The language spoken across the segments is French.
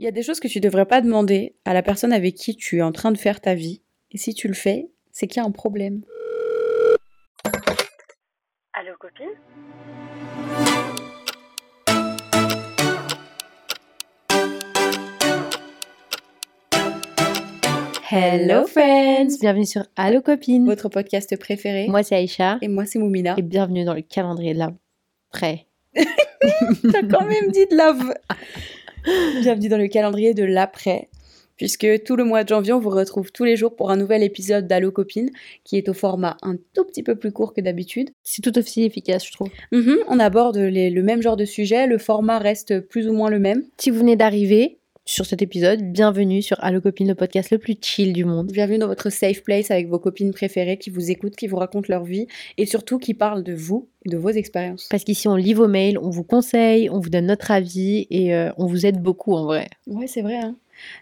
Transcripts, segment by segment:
Il y a des choses que tu devrais pas demander à la personne avec qui tu es en train de faire ta vie. Et si tu le fais, c'est qu'il y a un problème. Allô copine? Hello friends Bienvenue sur Allo Copine. Votre podcast préféré. Moi c'est Aïcha. Et moi c'est Moumina. Et bienvenue dans le calendrier de l'après. T'as quand même dit de love. bienvenue dans le calendrier de l'après. Puisque tout le mois de janvier, on vous retrouve tous les jours pour un nouvel épisode d'Allo Copine, qui est au format un tout petit peu plus court que d'habitude. C'est tout aussi efficace, je trouve. Mhm, on aborde les- le même genre de sujet, le format reste plus ou moins le même. Si vous venez d'arriver sur cet épisode, bienvenue sur Allo Copine, le podcast le plus chill du monde. Bienvenue dans votre safe place avec vos copines préférées qui vous écoutent, qui vous racontent leur vie et surtout qui parlent de vous et de vos expériences. Parce qu'ici on lit vos mails, on vous conseille, on vous donne notre avis et euh, on vous aide beaucoup en vrai. Ouais, c'est vrai. hein.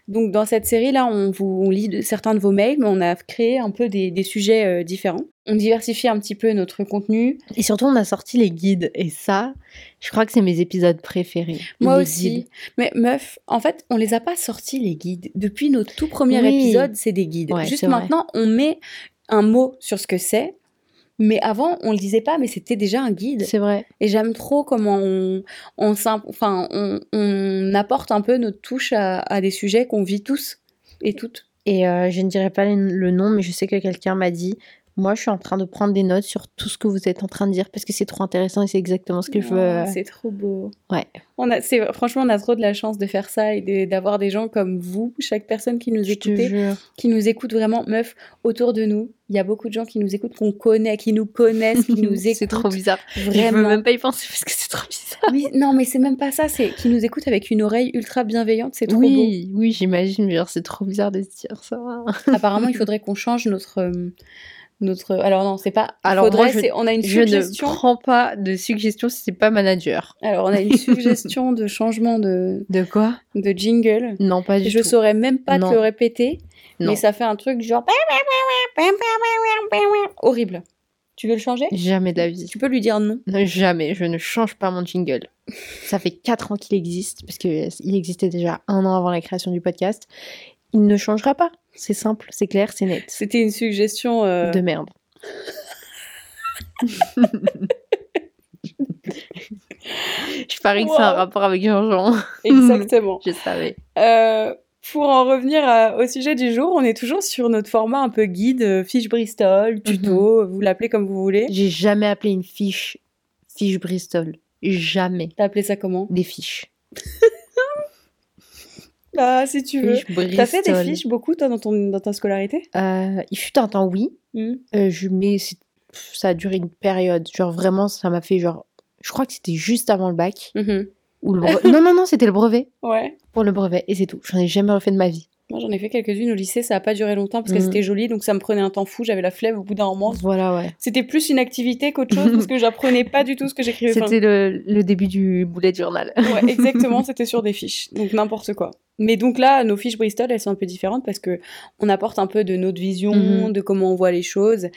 Donc dans cette série-là, on vous on lit de- certains de vos mails, mais on a créé un peu des, des sujets euh, différents. On diversifie un petit peu notre contenu. Et surtout on a sorti les guides et ça, je crois que c'est mes épisodes préférés. Moi Les aussi. guides. Mais meuf, en fait, on les a pas sortis les guides. Depuis nos tout premiers Oui. épisodes, c'est des guides. Ouais, Juste vrai. maintenant, on met un mot sur ce que c'est. Mais avant, on le disait pas, mais c'était déjà un guide. C'est vrai. Et j'aime trop comment on, on, enfin, on, on apporte un peu notre touche à, à des sujets qu'on vit tous et toutes. Et euh, je ne dirai pas le nom, mais je sais que quelqu'un m'a dit Moi, je suis en train de prendre des notes sur tout ce que vous êtes en train de dire parce que c'est trop intéressant et c'est exactement ce que je veux. euh, C'est trop beau. Ouais. On a, c'est, franchement, on a trop de la chance de faire ça et de- d'avoir des gens comme vous, chaque personne qui nous écoute, qui nous écoute vraiment, meuf, autour de nous. Il y a beaucoup de gens qui nous écoutent, qu'on connaît, qui nous connaissent, qui nous écoutent. c'est trop bizarre. Je veux Vraiment. même pas y penser parce que c'est trop bizarre. Oui, non, mais c'est même pas ça. C'est qui nous écoutent avec une oreille ultra bienveillante. C'est trop beau. Oui, oui, j'imagine. C'est trop bizarre de se dire ça. Apparemment, il faudrait qu'on change notre. euh, notre... Alors, non, c'est pas. Alors, faudrait, moi, je- on a une Je ne suggestion. prends pas de suggestions si c'est pas manager. Alors, on a une suggestion de changement de, De quoi? de jingle. Non, pas du Je tout. saurais même pas Non. te le répéter, Non. mais ça fait un truc genre. Horrible. Tu veux le changer? Jamais de la vie. Tu peux lui dire non. Non, jamais, je ne change pas mon jingle. Ça fait 4 ans qu'il existe, parce qu'il existait déjà un an avant la création du podcast. Il ne changera pas. C'est simple, c'est clair, c'est net. C'était une suggestion. euh, De merde. je parie que c'est un rapport avec Jean-Jean. Exactement. je savais. Euh, pour en revenir à- au sujet du jour, on est toujours sur notre format un peu guide, euh, fiche Bristol, tuto, vous l'appelez comme vous voulez. J'ai jamais appelé une fiche fiche Bristol. Jamais. T'as appelé ça comment? Des fiches. Bah, si tu veux. T'as fait des fiches beaucoup, toi, dans, ton, dans ta scolarité? Euh, il fut un temps, oui. Hmm. Euh, je, mais ça a duré une période. Genre vraiment, ça m'a fait genre. Je crois que c'était juste avant le bac. Mhm. Ou le brevet. non, non, non, c'était le brevet. Ouais. Pour le brevet. Et c'est tout. J'en ai jamais refait de ma vie. Moi, j'en ai fait quelques-unes au lycée, ça a pas duré longtemps parce que Mhm. c'était joli, donc ça me prenait un temps fou, j'avais la flemme au bout d'un moment. Voilà, ouais. C'était plus une activité qu'autre chose parce que j'apprenais pas du tout ce que j'écrivais. C'était le, le début du bullet journal. Ouais, exactement, c'était sur des fiches, donc n'importe quoi. Mais donc là, nos fiches Bristol, elles sont un peu différentes parce que on apporte un peu de notre vision, Mhm. de comment on voit les choses,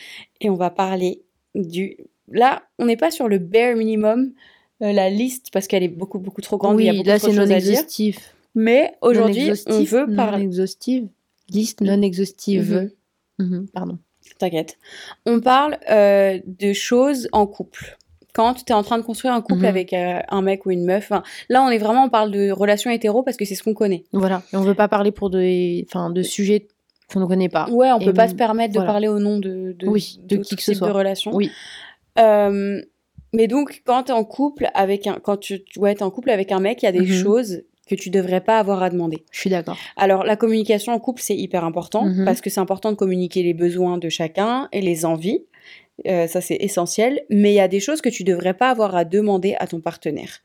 et on va parler du. Là, on n'est pas sur le bare minimum, euh, la liste, parce qu'elle est beaucoup beaucoup trop grande. il y a oui, beaucoup là c'est non exhaustif. Mais aujourd'hui, Non on veut non parler. exhaustive. Liste non exhaustive. Mhm. Mhm, pardon. T'inquiète. On parle euh, de choses en couple. Quand tu es en train de construire un couple Mhm. avec euh, un mec ou une meuf, enfin, là on est vraiment, on parle de relations hétéro parce que c'est ce qu'on connaît. Voilà. Et on veut pas parler pour des, enfin, de sujets qu'on ne connaît pas. Ouais, on Et peut pas se permettre de parler au nom de, de, Oui, de qui que ce soit. de relations. Oui. Euh, mais donc, quand tu es en couple avec un, quand tu, ouais, t'es en couple avec un mec, il y a des choses que tu devrais pas avoir à demander. Je suis d'accord. Alors, la communication en couple, c'est hyper important Mhm. parce que c'est important de communiquer les besoins de chacun et les envies. Euh, ça, c'est essentiel. Mais il y a des choses que tu devrais pas avoir à demander à ton partenaire.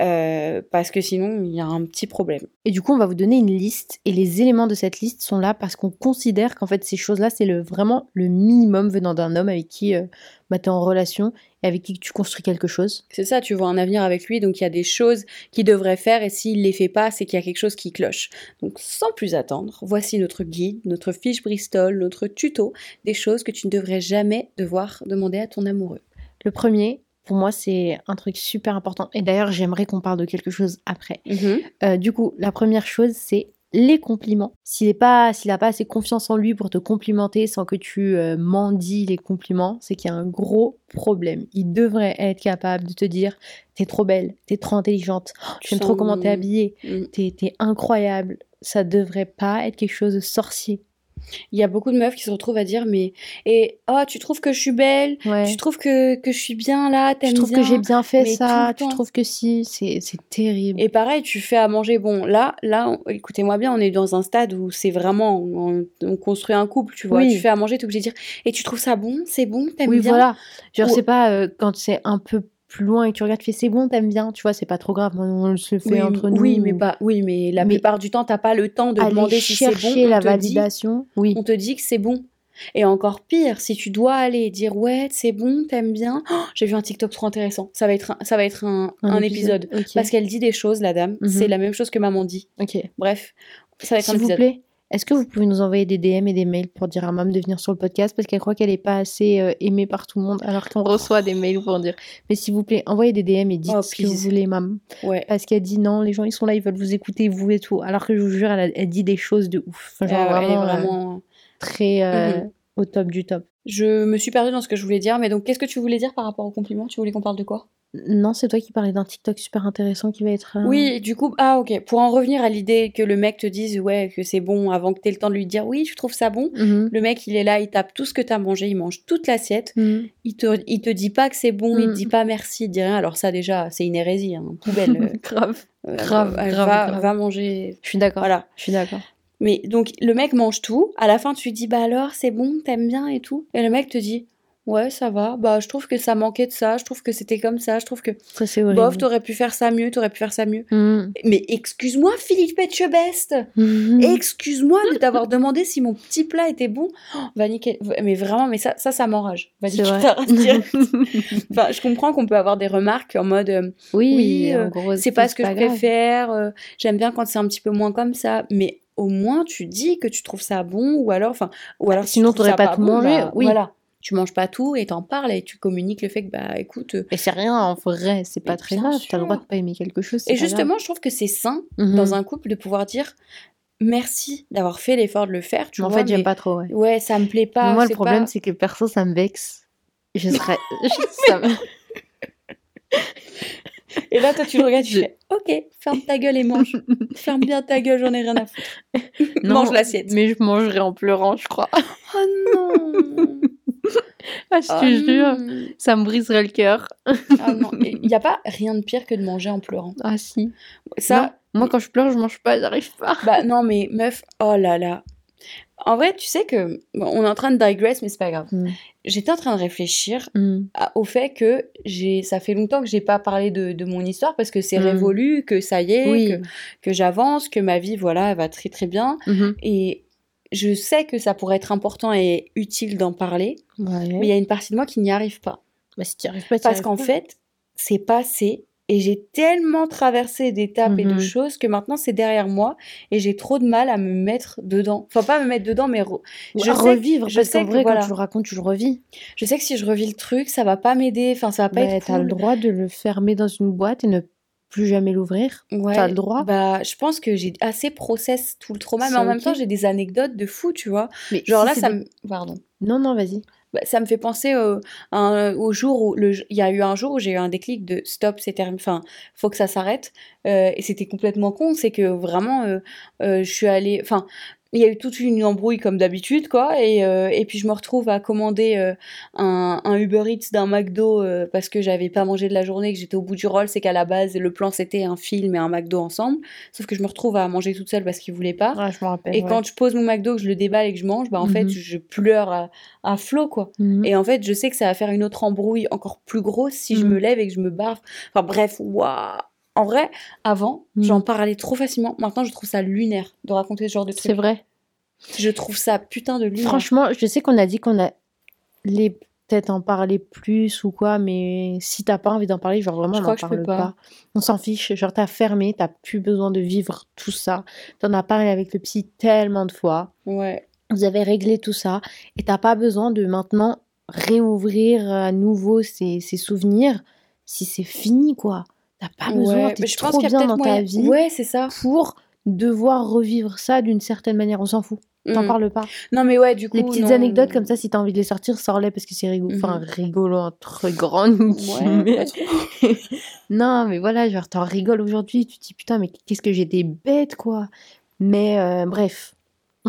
Euh, parce que sinon, il y a un petit problème. Et du coup, on va vous donner une liste et les éléments de cette liste sont là parce qu'on considère qu'en fait ces choses-là, c'est le, vraiment le minimum venant d'un homme avec qui euh, bah, tu es en relation et avec qui tu construis quelque chose. C'est ça, tu vois un avenir avec lui, donc il y a des choses qu'il devrait faire et s'il les fait pas, c'est qu'il y a quelque chose qui cloche. Donc sans plus attendre, voici notre guide, notre fiche Bristol, notre tuto, des choses que tu ne devrais jamais devoir demander à ton amoureux. Le premier, pour moi, c'est un truc super important. Et d'ailleurs, j'aimerais qu'on parle de quelque chose après. Mhm. Euh, du coup, la première chose, c'est les compliments. S'il n'a pas, pas assez confiance en lui pour te complimenter sans que tu euh, mendies les compliments, c'est qu'il y a un gros problème. Il devrait être capable de te dire T'es trop belle, t'es trop intelligente, oh, Tu j'aime trop comment t'es habillée, t'es t'es incroyable. Ça devrait pas être quelque chose de sorcier. Il y a beaucoup de meufs qui se retrouvent à dire mais et oh tu trouves que je suis belle, Ouais. tu trouves que, que je suis bien là, Tu t'aimes trouves bien. que j'ai bien fait ça, tu trouves que si, c'est c'est terrible. Et pareil, tu fais à manger. Bon, là, là, écoutez-moi bien, on est dans un stade où c'est vraiment, on, on construit un couple, tu vois. Oui. Tu fais à manger, t'es obligé de dire, et tu trouves ça bon, c'est bon, t'aimes oui, bien? voilà. Genre, Ou- c'est pas euh, quand c'est un peu plus loin et que tu regardes, tu fais c'est bon, t'aimes bien, tu vois, c'est pas trop grave, on se fait Oui, entre nous. oui, mais pas, oui, mais la Mais plupart du temps, t'as pas le temps de demander si c'est bon. on la dit- validation. Oui. on te dit que c'est bon. Et encore pire, si tu dois aller dire ouais, c'est bon, t'aimes bien. Oh, J'ai vu un TikTok trop intéressant. Ça va être un, ça va être un, un épisode. Parce qu'elle dit des choses, la dame. Mhm. C'est la même chose que maman dit. Ok. Bref, ça va être un S'il vous épisode. plaît, est-ce que vous pouvez nous envoyer des DM et des mails pour dire à Mam de venir sur le podcast parce qu'elle croit qu'elle est pas assez euh, aimée par tout le monde alors qu'on reçoit des mails pour dire. Mais s'il vous plaît, envoyez des DM et dites Oh, ce que vous voulez, Mam. Ouais. Parce qu'elle dit non, les gens ils sont là, ils veulent vous écouter, vous et tout. Alors que je vous jure, elle, a- elle dit des choses de ouf. Enfin, genre Euh, elle est vraiment, euh, très euh, Mhm. au top du top. Je me suis perdue dans ce que je voulais dire, mais donc qu'est-ce que tu voulais dire par rapport au compliment? Tu voulais qu'on parle de quoi? Non, c'est toi qui parlais d'un TikTok super intéressant qui va être. euh, Oui, du coup, ah ok. Pour en revenir à l'idée que le mec te dise ouais que c'est bon avant que t'aies le temps de lui dire oui, tu trouves ça bon. Mhm. Le mec, il est là, il tape tout ce que t'as mangé, il mange toute l'assiette. Mhm. Il te, il te dit pas que c'est bon, il Mm. te dit pas merci, il dit rien. Alors ça déjà, c'est une hérésie, hein. poubelle. grave. euh, Grave, euh, grave, va, grave. va manger. Je suis d'accord. Voilà. Je suis d'accord. Mais donc le mec mange tout. À la fin, tu lui dis bah alors c'est bon, t'aimes bien et tout. Et le mec te dit ouais ça va. Bah je trouve que ça manquait de ça. Je trouve que c'était comme ça. Je trouve que Ça c'est horrible. bof, t'aurais pu faire ça mieux, t'aurais pu faire ça mieux. Mhm. Mais excuse-moi Philippe Etchebest. Mhm. Excuse-moi de t'avoir demandé si mon petit plat était bon. Oh, va niquer. Mais vraiment, mais ça, ça, ça m'enrage. Va. Enfin, je comprends qu'on peut avoir des remarques en mode euh, Oui, Oui, en euh, gros, c'est pas ce que je grave. préfère, euh, j'aime bien quand c'est un petit peu moins comme ça, mais au moins tu dis que tu trouves ça bon ou alors enfin ou alors si Sinon, t'aurais ça pas tout bon, mangé, bah, oui. Voilà. Tu manges pas tout et t'en parles et tu communiques le fait que bah écoute euh, Mais c'est rien, en vrai, c'est pas très grave. T'as le droit de pas aimer quelque chose. et grave. justement, je trouve que c'est sain Mhm. dans un couple de pouvoir dire merci d'avoir fait l'effort de le faire, tu en vois. fait, j'aime mais- pas trop, ouais. Ouais, ça me plaît pas. Mais moi, le problème, pas- c'est que perso, ça me vexe. Je serais. je- ça me- Et là, toi, tu le regardes, tu fais OK, ferme ta gueule et mange. ferme bien ta gueule, j'en ai rien à foutre. Non, Mange l'assiette. Mais je mangerai en pleurant, je crois. Oh non Ah, je Oh te jure, non. ça me briserait le cœur. Ah non, il n'y a pas rien de pire que de manger en pleurant. Ah, si. Ça, Non, moi, quand je pleure, je mange pas, j'arrive pas. bah non, mais meuf, oh là là. En vrai, tu sais que bon, on est en train de digress, mais c'est pas grave. Mm. J'étais en train de réfléchir Mm. à- au fait que j'ai, ça fait longtemps que j'ai pas parlé de, de mon histoire parce que c'est Mm. révolu, que ça y est, Oui. que, que j'avance, que ma vie, voilà, elle va très très bien. Mhm. Et je sais que ça pourrait être important et utile d'en parler, Ouais. mais il y a une partie de moi qui n'y arrive pas. Bah, si t'y arrives pas, Parce arrives qu'en pas. fait, c'est passé et j'ai tellement traversé d'étapes et de Mhm. choses que maintenant c'est derrière moi et j'ai trop de mal à me mettre dedans. Enfin, pas me mettre dedans, mais re- je que- revivre, je parce que voilà. quand tu le racontes, tu le revis. je sais que si je revis le truc, ça va pas m'aider. Enfin, ça va pas Bah, être t'as le droit de le fermer dans une boîte et ne plus jamais l'ouvrir. Ouais, t'as le droit. Bah, je pense que j'ai assez process tout le trauma, mais en même temps, j'ai des anecdotes de fou, tu vois. Mais Genre si là, ça me. Pardon. Non, non, vas-y. Bah, ça me fait penser au, jour où il y a eu un jour où j'ai eu un déclic de stop, c'est terminé, enfin, faut que ça s'arrête. Euh, et c'était complètement con, c'est que vraiment, euh, euh, je suis allée, enfin, il y a eu toute une embrouille comme d'habitude, quoi. Et, euh, et puis je me retrouve à commander euh, un, un Uber Eats d'un McDo euh, parce que j'avais pas mangé de la journée, que j'étais au bout du rôle. C'est qu'à la base, le plan c'était un film et un McDo ensemble. Sauf que je me retrouve à manger toute seule parce qu'il voulait pas. Ouais, je rappelle. Et ouais. quand je pose mon McDo, que je le déballe et que je mange, bah en fait, Mhm. je pleure à, à flot, quoi. Mhm. Et en fait, je sais que ça va faire une autre embrouille encore plus grosse si je Mm. me lève et que je me barre. Enfin bref, waouh. En vrai, avant, Mm. j'en parlais trop facilement. Maintenant, je trouve ça lunaire de raconter ce genre de C'est trucs. vrai. Je trouve ça putain de lunaire. Franchement, je sais qu'on a dit qu'on a les peut-être en parler plus ou quoi, mais si t'as pas envie d'en parler, genre vraiment, Je on crois n'en parle peux pas. pas. On s'en fiche. Genre, t'as fermé, t'as plus besoin de vivre tout ça. T'en as parlé avec le psy tellement de fois. Ouais. Vous avez réglé tout ça et t'as pas besoin de maintenant réouvrir à nouveau ces, ces souvenirs si c'est fini, quoi. T'as pas besoin, Ouais, t'es mais je pense trop qu'il y a bien dans ta moyen. vie Ouais, c'est ça. pour devoir revivre ça d'une certaine manière. On s'en fout. T'en Mm. parles pas. Non, mais ouais, du coup. Les petites non. anecdotes comme ça, si t'as envie de les sortir, sors-les parce que c'est rigolo. Enfin, Mhm. rigolo entre grandes Ouais, non, mais voilà, genre, t'en rigoles aujourd'hui. Tu te dis, putain, mais qu'est-ce que j'étais bête, quoi. Mais euh, bref,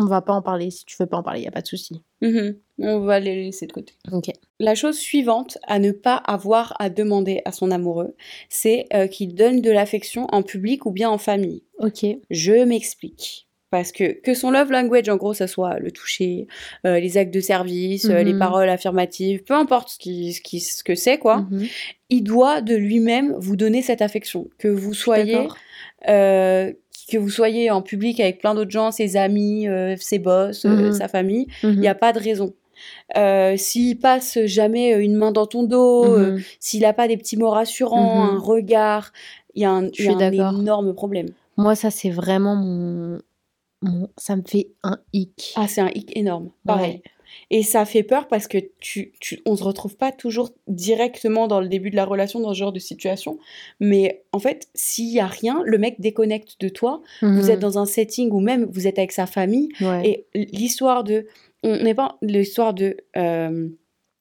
on va pas en parler. Si tu veux pas en parler, y a pas de souci. Mhm. On va les laisser de côté. Ok. La chose suivante à ne pas avoir à demander à son amoureux, c'est euh, qu'il donne de l'affection en public ou bien en famille. Ok. Je m'explique. Parce que que son love language, en gros, ça soit le toucher, euh, les actes de service, euh, les Mhm. paroles affirmatives, peu importe ce, qui, ce, qui, ce que c'est, quoi, Mhm. il doit de lui-même vous donner cette affection. Que vous soyez, euh, que vous soyez en public avec plein d'autres gens, ses amis, euh, ses boss, euh, Mhm. sa famille, il Mhm. n'y a pas de raison. Euh, s'il passe jamais une main dans ton dos, Mhm. s'il n'a pas des petits mots rassurants, Mhm. un regard, il y a un, y a énorme problème. Moi, ça, c'est vraiment mon... mon- Ça me fait un hic. Ah, c'est un hic énorme, pareil. Ouais. Et ça fait peur parce que tu, tu, on se retrouve pas toujours directement dans le début de la relation dans ce genre de situation. Mais en fait, s'il y a rien, le mec déconnecte de toi. Vous Mhm. êtes dans un setting où même vous êtes avec sa famille. Ouais. Et l'histoire de. On n'est pas. L'histoire de. euh,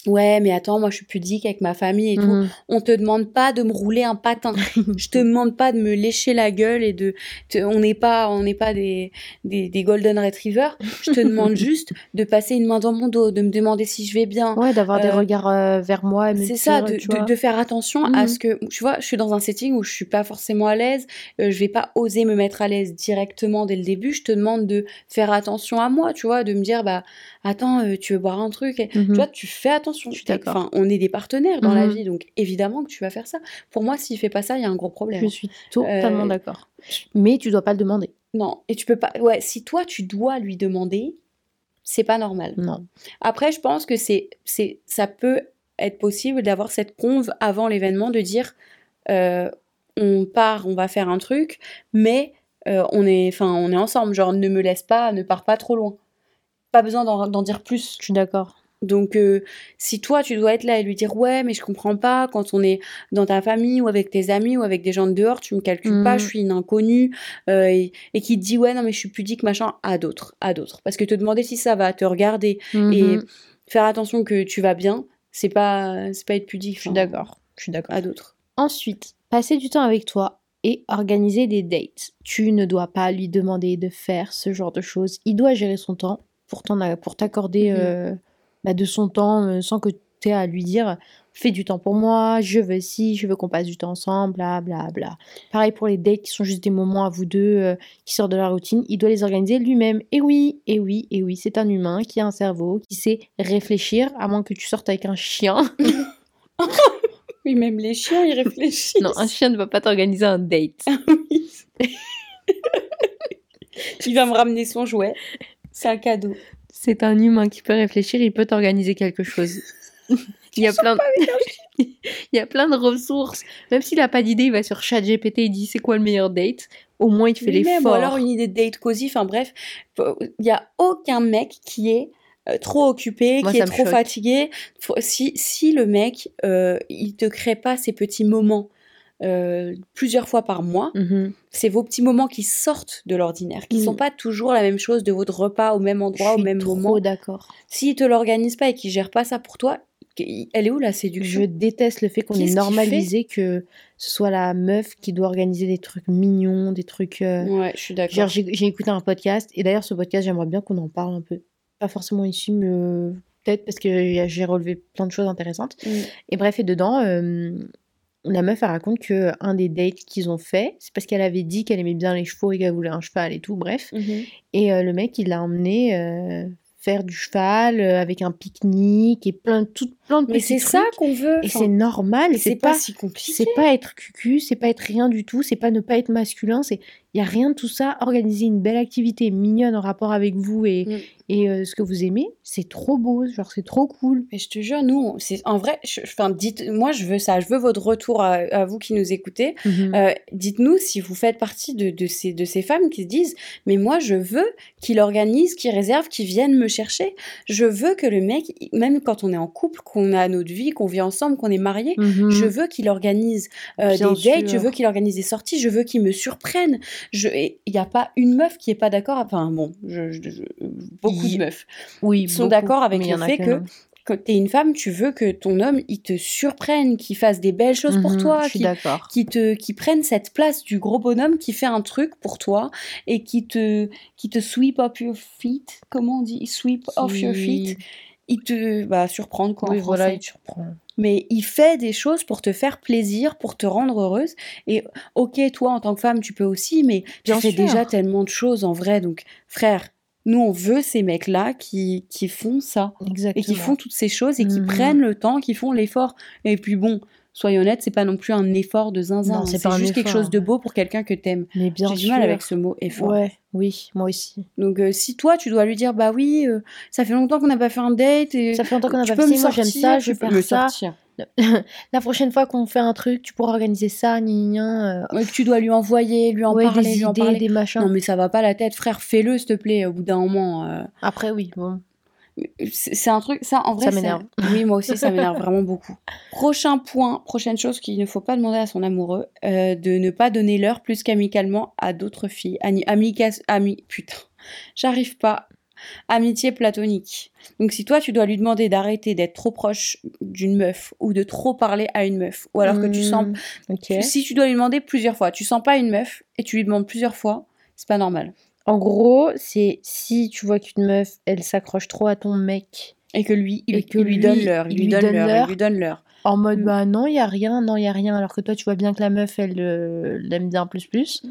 ouais, mais attends, moi je suis pudique avec ma famille et tout. Mhm. On te demande pas de me rouler un patin. Je te demande pas de me lécher la gueule et de. te- on n'est pas, on n'est pas des, des, des golden retrievers. Je te demande juste de passer une main dans mon dos, de me demander si je vais bien. Ouais, d'avoir des Euh, regards euh, vers moi C'est ça, dire, de, tu de- faire attention à Mhm. ce que, tu vois, je suis dans un setting où je suis pas forcément à l'aise, euh, je vais pas oser me mettre à l'aise directement dès le début, je te demande de faire attention à moi, tu vois, de me dire, bah, attends, euh, tu veux boire un truc, et- Mhm. tu vois, tu fais attention. Je suis T'es- d'accord. Enfin, on est des partenaires dans la Mhm. vie, donc évidemment que tu vas faire ça. Pour moi, s'il fait pas ça, il y a un gros problème. Je suis totalement Euh, d'accord. Mais tu dois pas le demander. Non, et tu peux pas, ouais, si toi tu dois lui demander, c'est pas normal. Non. Après, je pense que c'est, c'est, ça peut être possible d'avoir cette conve avant l'événement, de dire euh, on part, on va faire un truc, mais euh, on est, enfin, on est ensemble. Genre, ne me laisse pas, ne pars pas trop loin. Pas besoin d'en, d'en dire plus. Je suis d'accord. Donc, euh, si toi, tu dois être là et lui dire ouais, mais je comprends pas quand on est dans ta famille ou avec tes amis ou avec des gens de dehors, tu me calcules pas, je suis une inconnue, euh, et, et qui te dit ouais, non, mais je suis pudique, machin, à d'autres, à d'autres. Parce que te demander si ça va, te regarder et Mhm. faire attention que tu vas bien, c'est pas, c'est pas être pudique. Je suis d'accord. Je suis d'accord. À d'autres. Ensuite, passer du temps avec toi et organiser des dates. Tu ne dois pas lui demander de faire ce genre de choses. Il doit gérer son temps pour pour t'accorder euh, bah, de son temps euh, sans que tu aies à lui dire fais du temps pour moi, je veux ci, je veux qu'on passe du temps ensemble, bla bla bla. Pareil pour les dates qui sont juste des moments à vous deux euh, qui sortent de la routine, il doit les organiser lui-même. Et oui, et oui, et oui, c'est un humain qui a un cerveau, qui sait réfléchir, à moins que tu sortes avec un chien. Oui, même les chiens, ils réfléchissent. non, un chien ne va pas t'organiser un date. Il va me ramener son jouet. C'est un cadeau. C'est un humain qui peut réfléchir, il peut t'organiser quelque chose. il, y a plein de... il y a plein de ressources. Même s'il n'a pas d'idée, il va sur ChatGPT et il dit c'est quoi le meilleur date? Au moins, il te fait l'effort. Ou alors une idée de date cosy. Enfin bref, il n'y a aucun mec qui est euh, trop occupé, Moi, qui est trop choque. fatigué. Si, si le mec, euh, il te crée pas ces petits moments euh, plusieurs fois par mois, Mhm. c'est vos petits moments qui sortent de l'ordinaire, qui Mm. sont pas toujours la même chose de votre repas au même endroit, au même trop moment. d'accord. S'il te l'organise pas et qu'il gère pas ça pour toi, elle est où la séduction? Je déteste le fait qu'on ait normalisé que ce soit la meuf qui doit organiser des trucs mignons, des trucs. euh, Ouais, je suis d'accord. J'ai écouté un podcast, et d'ailleurs, ce podcast, j'aimerais bien qu'on en parle un peu. Pas forcément ici, mais euh, peut-être parce que j'ai relevé plein de choses intéressantes. Mm. Et bref, et dedans, la meuf, elle raconte que un des dates qu'ils ont fait, c'est parce qu'elle avait dit qu'elle aimait bien les chevaux et qu'elle voulait un cheval et tout, bref. Mhm. Et euh, le mec, il l'a emmené euh, faire du cheval euh, avec un pique-nique et plein de, tout, plein de Mais c'est ça qu'on veut. Et enfin, c'est normal, c'est pas, pas, si compliqué. c'est pas être cucu, c'est pas être rien du tout, c'est pas ne pas être masculin, c'est Il y a rien de tout ça. Organiser une belle activité mignonne en rapport avec vous et, Mm. et euh, ce que vous aimez, c'est trop beau. Genre, c'est trop cool. Mais je te jure, nous, c'est en vrai. Enfin, dites, moi, je veux ça. Je veux votre retour à, à vous qui nous écoutez. Mhm. Euh, dites-nous si vous faites partie de, de ces, de ces femmes qui se disent Mais moi, je veux qu'il organise, qu'il réserve, qu'il vienne me chercher. Je veux que le mec, même quand on est en couple, qu'on a notre vie, qu'on vit ensemble, qu'on est mariés, Mhm. je veux qu'il organise euh, des dates, je veux qu'il organise des sorties, je veux qu'il me surprenne. Il n'y a pas une meuf qui est pas d'accord. Enfin, bon, je- je- je- beaucoup de meufs oui, sont beaucoup, d'accord avec le fait que quand tu es une femme, tu veux que ton homme, il te surprenne, qu'il fasse des belles choses pour Mhm, toi, qu'il te qui prenne cette place du gros bonhomme qui fait un truc pour toi et qui te qui te sweep up your feet comment on dit? Sweep off your feet? Il te bah surprendre quoi Oui, voilà, il te surprend. mais il fait des choses pour te faire plaisir pour te rendre heureuse et ok toi en tant que femme tu peux aussi mais tu Bien fais sûr. déjà tellement de choses en vrai donc frère nous on veut ces mecs là qui qui font ça Exactement. et qui font toutes ces choses et qui Mhm. prennent le temps, qui font l'effort. Et puis bon, soyons honnêtes, c'est pas non plus un effort de zinzin. Non, hein. c'est pas juste quelque chose de beau pour quelqu'un que t'aimes. Mais bien J'ai du mal avec ce mot effort. Ouais, oui, moi aussi. Donc euh, si toi tu dois lui dire bah oui, euh, ça fait longtemps qu'on n'a pas fait un date et Ça fait longtemps qu'on n'a pas fait moi j'aime ça, je me ça. sortir. La prochaine fois qu'on fait un truc, tu pourras organiser ça, gna, euh, Ouais, tu dois lui envoyer, lui en ouais, parler, des lui en parler. des machins. Non mais ça va pas la tête, frère, fais-le s'il te plaît. Au bout d'un moment, euh, Après, oui, bon. C'est un truc, ça en vrai, Ça m'énerve. Oui, moi aussi, ça m'énerve vraiment beaucoup. Prochain point, prochaine chose qu'il ne faut pas demander à son amoureux, euh, de ne pas donner l'heure plus qu'amicalement à d'autres filles. Ami, putain, j'arrive pas. Amitié platonique. Donc si toi tu dois lui demander d'arrêter d'être trop proche d'une meuf ou de trop parler à une meuf, ou alors que tu sens, Hmm, Ok. si tu dois lui demander plusieurs fois, tu sens pas une meuf et tu lui demandes plusieurs fois, c'est pas normal. En gros, c'est si tu vois qu'une meuf, elle s'accroche trop à ton mec, Et que lui, il, Et que il lui lui, donne l'heure, il, lui donne l'heure, lui donne l'heure. en mode Mm. bah non, il y a rien, non, il y a rien, alors que toi tu vois bien que la meuf, elle euh, l'aime bien plus plus.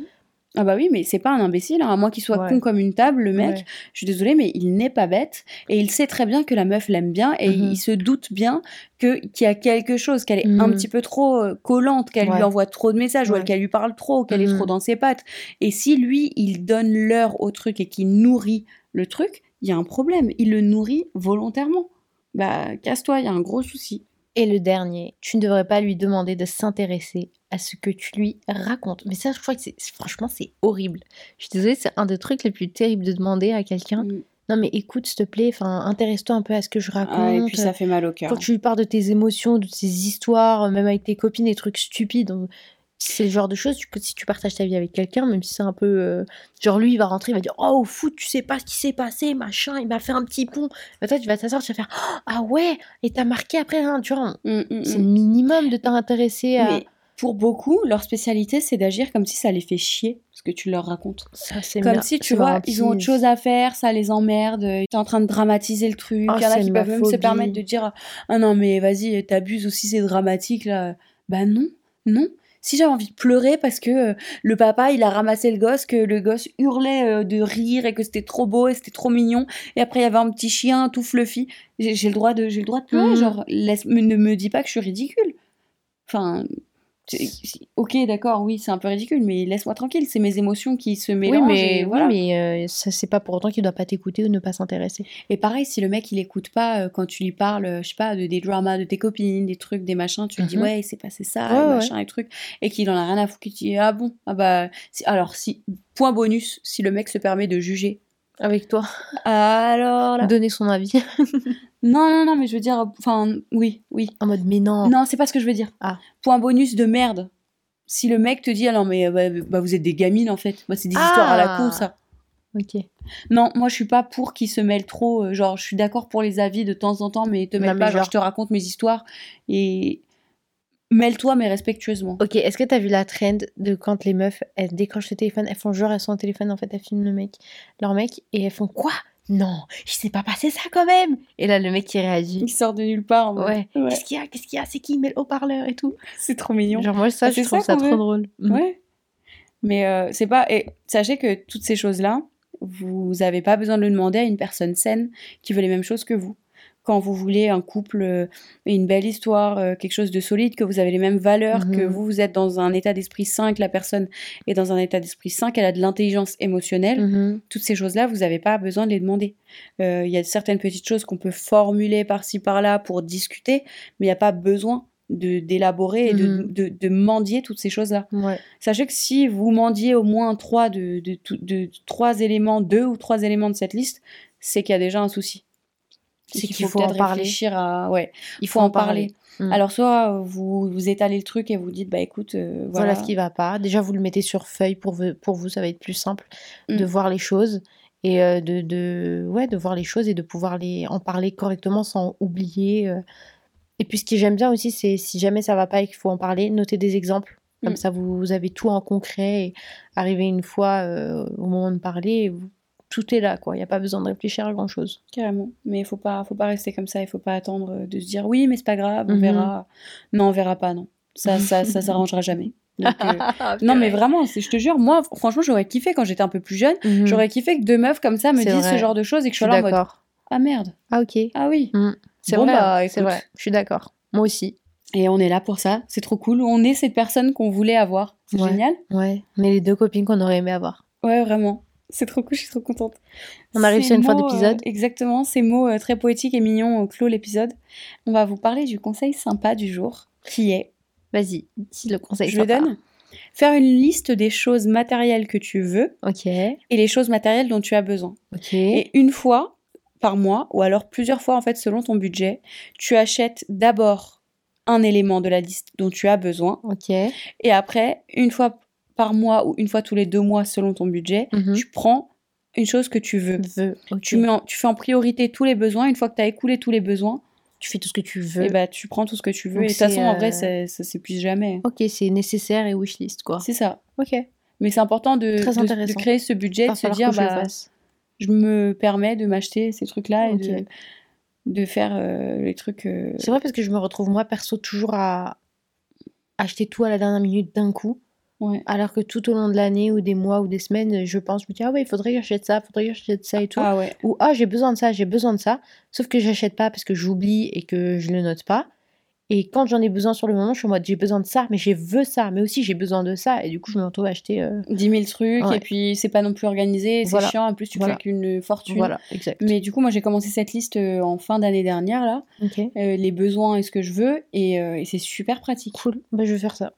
Ah bah oui, mais c'est pas un imbécile, hein, à moins qu'il soit Ouais. con comme une table, le mec. Ouais. Je suis désolée, mais il n'est pas bête et il sait très bien que la meuf l'aime bien et Mhm. il se doute bien que qu'il y a quelque chose, qu'elle est un Mhm. petit peu trop euh, collante, qu'elle lui envoie trop de messages ou qu'elle lui parle trop, qu'elle est Mhm. trop dans ses pattes. Et si lui, il donne l'heure au truc et qu'il nourrit le truc, il y a un problème. Il le nourrit volontairement. Bah casse-toi, il y a un gros souci. Et le dernier, tu ne devrais pas lui demander de s'intéresser à ce que tu lui racontes. Mais ça, je crois que c'est franchement, c'est horrible. Je suis désolée, c'est un des trucs les plus terribles de demander à quelqu'un. Mm. Non, mais écoute, s'il te plaît, enfin, intéresse-toi un peu à ce que je raconte. Ah, et puis ça fait mal au cœur. Quand tu lui parles de tes émotions, de tes histoires, euh, même avec tes copines, des trucs stupides. C'est le genre de choses que si tu partages ta vie avec quelqu'un, même si c'est un peu. euh, genre lui, il va rentrer, il va dire Oh, au foot, tu sais pas ce qui s'est passé, machin, il m'a fait un petit pont. Bah, toi, tu vas t'asseoir, tu vas faire Ah ouais, et t'as marqué après, hein, tu vois. Mm, mm, C'est mm. le minimum de t'intéresser à. Mais pour beaucoup, leur spécialité, c'est d'agir comme si ça les fait chier, ce que tu leur racontes. Ça, c'est Comme mer- si, tu c'est vois, ils ont autre chose à faire, ça les emmerde, euh, t'es en train de dramatiser le truc. Oh, Il y en a c'est qui ma peuvent même se phobie. permettre de dire Ah non, mais vas-y, t'abuses aussi, c'est dramatique là. Bah non, non. Si j'avais envie de pleurer parce que euh, le papa il a ramassé le gosse, que le gosse hurlait euh, de rire et que c'était trop beau et c'était trop mignon, et après il y avait un petit chien tout fluffy, j'ai le droit de, j'ai le droit de pleurer. Mhm. Genre, laisse, me- ne me dis pas que je suis ridicule. Enfin, ok, d'accord, oui, c'est un peu ridicule, mais laisse-moi tranquille, c'est mes émotions qui se Oui, mélangent. mais, et oui, voilà. mais euh, ça, c'est pas pour autant qu'il doit pas t'écouter ou ne pas s'intéresser. Et pareil, si le mec il écoute pas euh, quand tu lui parles, euh, je sais pas, de, des dramas de tes copines, des trucs, des machins, tu lui dis Mhm. ouais, il s'est passé ça, Ouais, et ouais. machin, et trucs, et qu'il en a rien à foutre, qu'il dit ah bon, ah bah, si- alors si, point bonus, si le mec se permet de juger. Avec toi. Alors là. Donner son avis. Non, non, non, mais je veux dire, enfin, oui, oui. en mode, mais non. Non, c'est pas ce que je veux dire. Ah. Point bonus de merde. Si le mec te dit, ah non, mais euh, bah, bah, vous êtes des gamines en fait, bah, c'est des histoires à la con Ah. ça. Ok. Non, moi je suis pas pour qu'il se mêle trop. euh, genre, je suis d'accord pour les avis de temps en temps, mais te mêle pas. Genre, genre- je te raconte mes histoires et mêle-toi, mais respectueusement. Ok, est-ce que t'as vu la trend de quand les meufs, elles décrochent le téléphone, elles font genre, elles sont au téléphone, en fait, elles filment le mec, leur mec, et elles font quoi? Non, il s'est pas passé ça quand même Et là, le mec qui réagit. Il sort de nulle part. en mode, Ouais. ouais. Qu'est-ce qu'il y a? Qu'est-ce qu'il y a? C'est qui? Il met le haut-parleur et tout C'est trop mignon. Genre, moi, ça, Ah, je trouve ça trop drôle. Mm. Ouais. Mais euh, c'est pas. Et sachez que toutes ces choses-là, vous avez pas besoin de le demander à une personne saine qui veut les mêmes choses que vous. Quand vous voulez un couple euh, une belle histoire, euh, quelque chose de solide, que vous avez les mêmes valeurs, que Mhm. vous, vous êtes dans un état d'esprit sain, que la personne est dans un état d'esprit sain, qu'elle a de l'intelligence émotionnelle, Mhm. toutes ces choses-là, vous n'avez pas besoin de les demander. Euh, Il y a certaines petites choses qu'on peut formuler par-ci par-là pour discuter, mais il n'y a pas besoin d'élaborer et de, Mhm. de, de mendier toutes ces choses-là. Ouais. Sachez que si vous mendiez au moins trois de, de trois éléments, deux ou trois éléments de cette liste, c'est qu'il y a déjà un souci. C'est qu'il faut peut-être en parler. réfléchir à. Ouais, il faut en parler. Mm. Alors, soit euh, vous, vous étalez le truc et vous dites, bah écoute, euh, Voilà. voilà. ce qui va pas. Déjà, vous le mettez sur feuille pour vous, pour vous ça va être plus simple de Mm. voir les choses et euh, de, de, ouais, de voir les choses et de pouvoir les, en parler correctement sans oublier. euh. Et puis, ce que j'aime bien aussi, c'est si jamais ça va pas et qu'il faut en parler, noter des exemples. Comme Mm. ça, vous, vous avez tout en concret et arriver une fois au moment de parler, vous- tout est là, quoi. Il n'y a pas besoin de réfléchir à grand-chose. Carrément. Mais il faut pas, faut pas rester comme ça. Il faut pas attendre euh, de se dire, oui, mais c'est pas grave, on Mhm. verra. Non, on verra pas, non. Ça, ça, ça s'arrangera jamais. Donc, euh, Non, mais vraiment, je te jure, moi, franchement, j'aurais kiffé quand j'étais un peu plus jeune. Mhm. J'aurais kiffé que deux meufs comme ça me disent ce genre de choses et que je sois là en mode. Ah merde, Ah, ok. ah oui. C'est Bon, vrai, bah, hein, c'est vrai. Je suis d'accord. Moi aussi. Et on est là pour ça, c'est trop cool. On est cette personne qu'on voulait avoir. C'est Ouais. génial. Ouais. On est les deux copines qu'on aurait aimé avoir. Ouais, vraiment. C'est trop cool, je suis trop contente. On arrive sur une fin d'épisode. euh, exactement, ces mots euh, très poétiques et mignons euh, clôt l'épisode. On va vous parler du conseil sympa du jour, qui est, Vas-y, dis le conseil. je le sympa. donne, faire une liste des choses matérielles que tu veux Ok. et les choses matérielles dont tu as besoin. Ok. Et une fois par mois, ou alors plusieurs fois en fait selon ton budget, tu achètes d'abord un élément de la liste dont tu as besoin, Ok. et après, une fois par mois ou une fois tous les deux mois selon ton budget, Mhm. tu prends une chose que tu veux. Tu, mets en- tu fais en priorité tous les besoins. Une fois que tu as écoulé tous les besoins, Tu fais tout ce que tu veux. et bah, tu prends tout ce que tu veux. Donc et de toute façon, en vrai, euh, c'est- ça s'épuise jamais. Ok, c'est nécessaire et wishlist quoi. C'est ça. Ok. Mais c'est important de, créer ce budget, de se dire, je bah, je me permets de m'acheter ces trucs-là et de, de faire euh, les trucs. euh, C'est vrai parce que je me retrouve moi perso toujours à acheter tout à la dernière minute d'un coup. Ouais. Alors que tout au long de l'année ou des mois ou des semaines, je pense, je me dis, ah ouais, il faudrait que j'achète ça, il faudrait que j'achète ça et tout. Ah ouais. Ou ah, j'ai besoin de ça, j'ai besoin de ça. Sauf que j'achète pas parce que j'oublie et que je le note pas. Et quand j'en ai besoin sur le moment, je suis en mode j'ai besoin de ça, mais je veux ça, mais aussi j'ai besoin de ça. Et du coup, je me retrouve à acheter. euh, 10 000 trucs, Ouais. et puis c'est pas non plus organisé, c'est Voilà. chiant, en plus tu Voilà. claques une fortune. Voilà, exact. Mais du coup, moi j'ai commencé cette liste euh, en fin d'année dernière, là, euh, les besoins et ce que je veux, et, euh, et c'est super pratique. cool. Bah, je vais faire ça.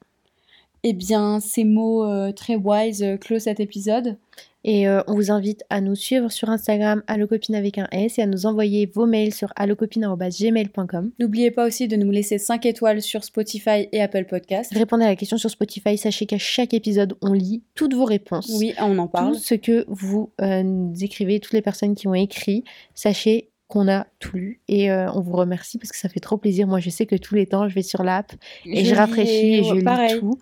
Eh bien, ces mots euh, très wise euh, clôt cet épisode. Et euh, on vous invite à nous suivre sur Instagram, allocopine avec un S, et à nous envoyer vos mails sur allocopine.gmail.com. N'oubliez pas aussi de nous laisser 5 étoiles sur Spotify et Apple Podcast. Répondez à la question sur Spotify. Sachez qu'à chaque épisode, on lit toutes vos réponses. Oui, on en parle. Tout ce que vous euh, nous écrivez, toutes les personnes qui ont écrit, sachez qu'on a tout lu et euh, on vous remercie parce que ça fait trop plaisir. Moi, je sais que tous les temps, je vais sur l'app et je, lis rafraîchis et je lis pareil. tout.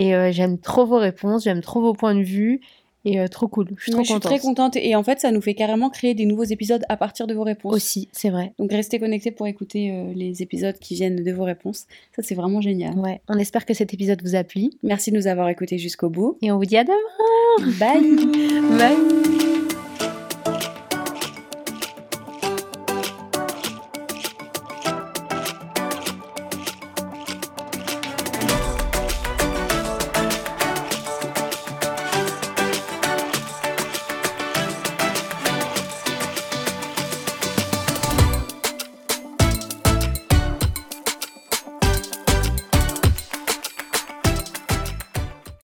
Et euh, j'aime trop vos réponses, j'aime trop vos points de vue et euh, trop cool. Je suis trop je suis très contente et en fait, ça nous fait carrément créer des nouveaux épisodes à partir de vos réponses. Aussi, c'est vrai. Donc restez connectés pour écouter euh, les épisodes qui viennent de vos réponses. Ça, c'est vraiment génial. Ouais, on espère que cet épisode vous a plu Merci de nous avoir écoutés jusqu'au bout. et on vous dit à demain. Bye Bye.